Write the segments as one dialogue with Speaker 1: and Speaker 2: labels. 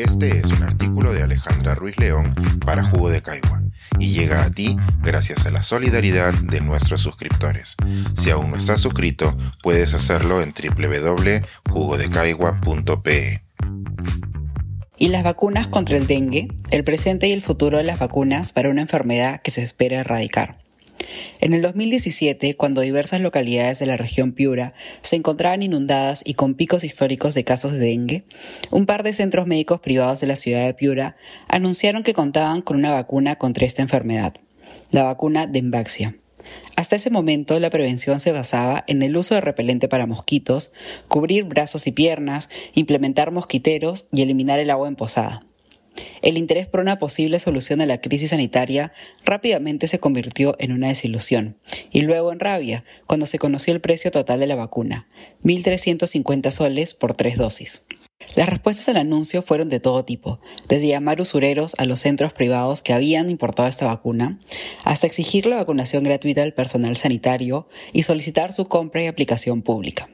Speaker 1: Este es un artículo de Alejandra Ruiz León para Jugo de Caigua y llega a ti gracias a la solidaridad de nuestros suscriptores. Si aún no estás suscrito, puedes hacerlo en www.jugodecaigua.pe.
Speaker 2: ¿Y las vacunas contra el dengue? El presente y el futuro de las vacunas para una enfermedad que se espera erradicar. En el 2017, cuando diversas localidades de la región Piura se encontraban inundadas y con picos históricos de casos de dengue, un par de centros médicos privados de la ciudad de Piura anunciaron que contaban con una vacuna contra esta enfermedad, la vacuna Dembaxia. Hasta ese momento la prevención se basaba en el uso de repelente para mosquitos, cubrir brazos y piernas, implementar mosquiteros y eliminar el agua emposada. El interés por una posible solución a la crisis sanitaria rápidamente se convirtió en una desilusión, y luego en rabia, cuando se conoció el precio total de la vacuna, 1.350 soles por tres dosis. Las respuestas al anuncio fueron de todo tipo, desde llamar usureros a los centros privados que habían importado esta vacuna, hasta exigir la vacunación gratuita al personal sanitario y solicitar su compra y aplicación pública.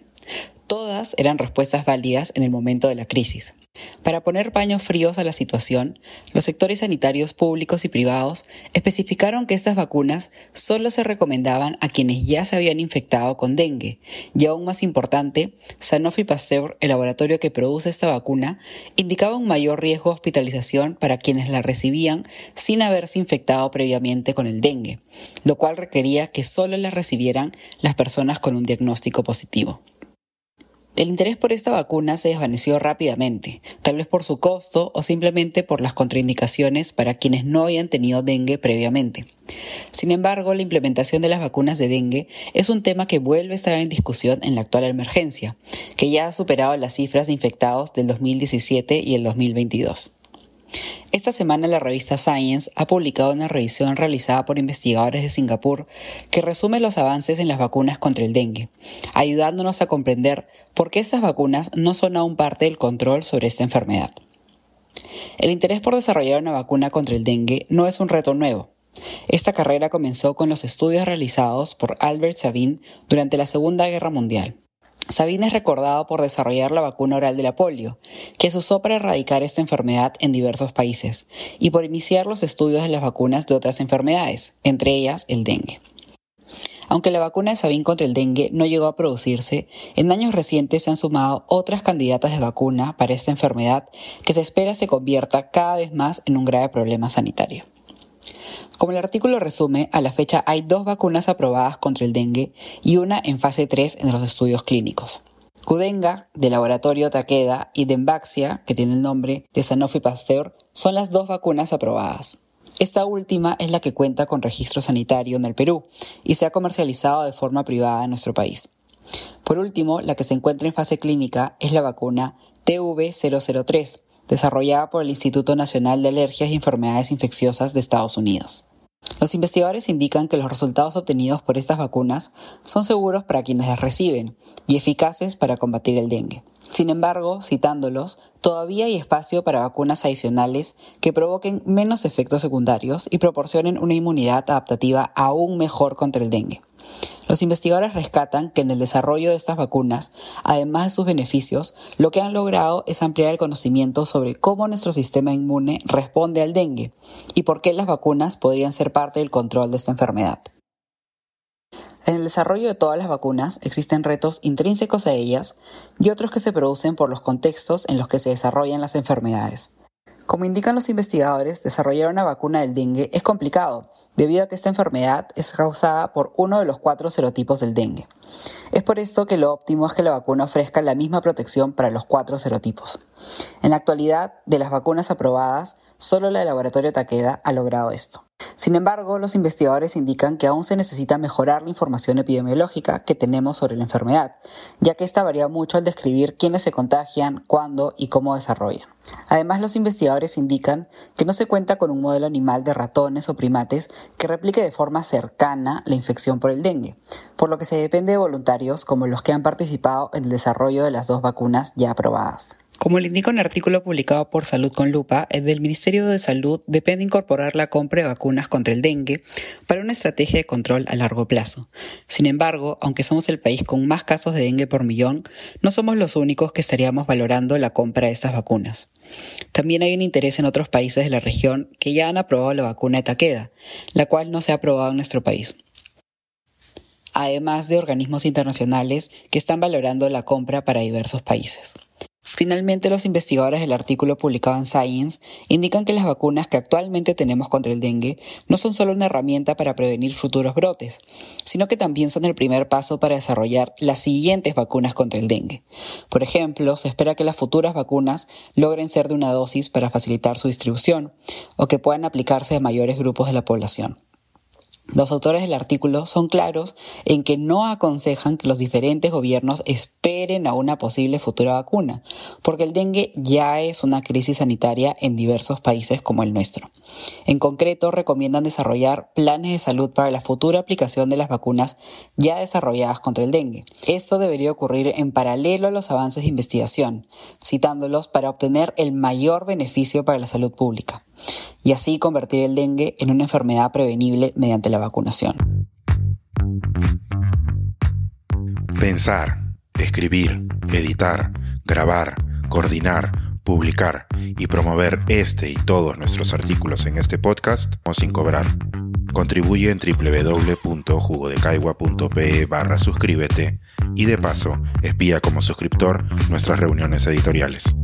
Speaker 2: Todas eran respuestas válidas en el momento de la crisis. Para poner paños fríos a la situación, los sectores sanitarios públicos y privados especificaron que estas vacunas solo se recomendaban a quienes ya se habían infectado con dengue. Y aún más importante, Sanofi Pasteur, el laboratorio que produce esta vacuna, indicaba un mayor riesgo de hospitalización para quienes la recibían sin haberse infectado previamente con el dengue, lo cual requería que solo la recibieran las personas con un diagnóstico positivo. El interés por esta vacuna se desvaneció rápidamente, tal vez por su costo o simplemente por las contraindicaciones para quienes no habían tenido dengue previamente. Sin embargo, la implementación de las vacunas de dengue es un tema que vuelve a estar en discusión en la actual emergencia, que ya ha superado las cifras de infectados del 2017 y el 2022. Esta semana la revista Science ha publicado una revisión realizada por investigadores de Singapur que resume los avances en las vacunas contra el dengue, ayudándonos a comprender por qué estas vacunas no son aún parte del control sobre esta enfermedad. El interés por desarrollar una vacuna contra el dengue no es un reto nuevo. Esta carrera comenzó con los estudios realizados por Albert Sabin durante la Segunda Guerra Mundial. Sabine es recordado por desarrollar la vacuna oral de la polio, que se usó para erradicar esta enfermedad en diversos países, y por iniciar los estudios de las vacunas de otras enfermedades, entre ellas el dengue. Aunque la vacuna de Sabine contra el dengue no llegó a producirse, en años recientes se han sumado otras candidatas de vacuna para esta enfermedad que se espera se convierta cada vez más en un grave problema sanitario. Como el artículo resume, a la fecha hay dos vacunas aprobadas contra el dengue y una en fase 3 en los estudios clínicos. Kudenga, del laboratorio Takeda, y Dembaxia, que tiene el nombre de Sanofi Pasteur, son las dos vacunas aprobadas. Esta última es la que cuenta con registro sanitario en el Perú y se ha comercializado de forma privada en nuestro país. Por último, la que se encuentra en fase clínica es la vacuna TV003, desarrollada por el Instituto Nacional de Alergias y Enfermedades Infecciosas de Estados Unidos. Los investigadores indican que los resultados obtenidos por estas vacunas son seguros para quienes las reciben y eficaces para combatir el dengue. Sin embargo, citándolos, todavía hay espacio para vacunas adicionales que provoquen menos efectos secundarios y proporcionen una inmunidad adaptativa aún mejor contra el dengue. Los investigadores rescatan que en el desarrollo de estas vacunas, además de sus beneficios, lo que han logrado es ampliar el conocimiento sobre cómo nuestro sistema inmune responde al dengue y por qué las vacunas podrían ser parte del control de esta enfermedad. En el desarrollo de todas las vacunas existen retos intrínsecos a ellas y otros que se producen por los contextos en los que se desarrollan las enfermedades. Como indican los investigadores, desarrollar una vacuna del dengue es complicado, debido a que esta enfermedad es causada por uno de los cuatro serotipos del dengue. Es por esto que lo óptimo es que la vacuna ofrezca la misma protección para los cuatro serotipos. En la actualidad, de las vacunas aprobadas, solo la de laboratorio Takeda ha logrado esto. Sin embargo, los investigadores indican que aún se necesita mejorar la información epidemiológica que tenemos sobre la enfermedad, ya que esta varía mucho al describir quiénes se contagian, cuándo y cómo desarrollan. Además, los investigadores indican que no se cuenta con un modelo animal de ratones o primates que replique de forma cercana la infección por el dengue, por lo que se depende de voluntarios como los que han participado en el desarrollo de las dos vacunas ya aprobadas. Como le indica un artículo publicado por Salud con Lupa, el del Ministerio de Salud depende incorporar la compra de vacunas contra el dengue para una estrategia de control a largo plazo. Sin embargo, aunque somos el país con más casos de dengue por millón, no somos los únicos que estaríamos valorando la compra de estas vacunas. También hay un interés en otros países de la región que ya han aprobado la vacuna de Takeda, la cual no se ha aprobado en nuestro país además de organismos internacionales que están valorando la compra para diversos países. Finalmente, los investigadores del artículo publicado en Science indican que las vacunas que actualmente tenemos contra el dengue no son solo una herramienta para prevenir futuros brotes, sino que también son el primer paso para desarrollar las siguientes vacunas contra el dengue. Por ejemplo, se espera que las futuras vacunas logren ser de una dosis para facilitar su distribución o que puedan aplicarse a mayores grupos de la población. Los autores del artículo son claros en que no aconsejan que los diferentes gobiernos esperen a una posible futura vacuna, porque el dengue ya es una crisis sanitaria en diversos países como el nuestro. En concreto, recomiendan desarrollar planes de salud para la futura aplicación de las vacunas ya desarrolladas contra el dengue. Esto debería ocurrir en paralelo a los avances de investigación, citándolos para obtener el mayor beneficio para la salud pública y así convertir el dengue en una enfermedad prevenible mediante la vacunación.
Speaker 1: Pensar, escribir, editar, grabar, coordinar, publicar y promover este y todos nuestros artículos en este podcast sin cobrar. Contribuye en www.jugodecaigua.pe barra suscríbete y de paso espía como suscriptor nuestras reuniones editoriales.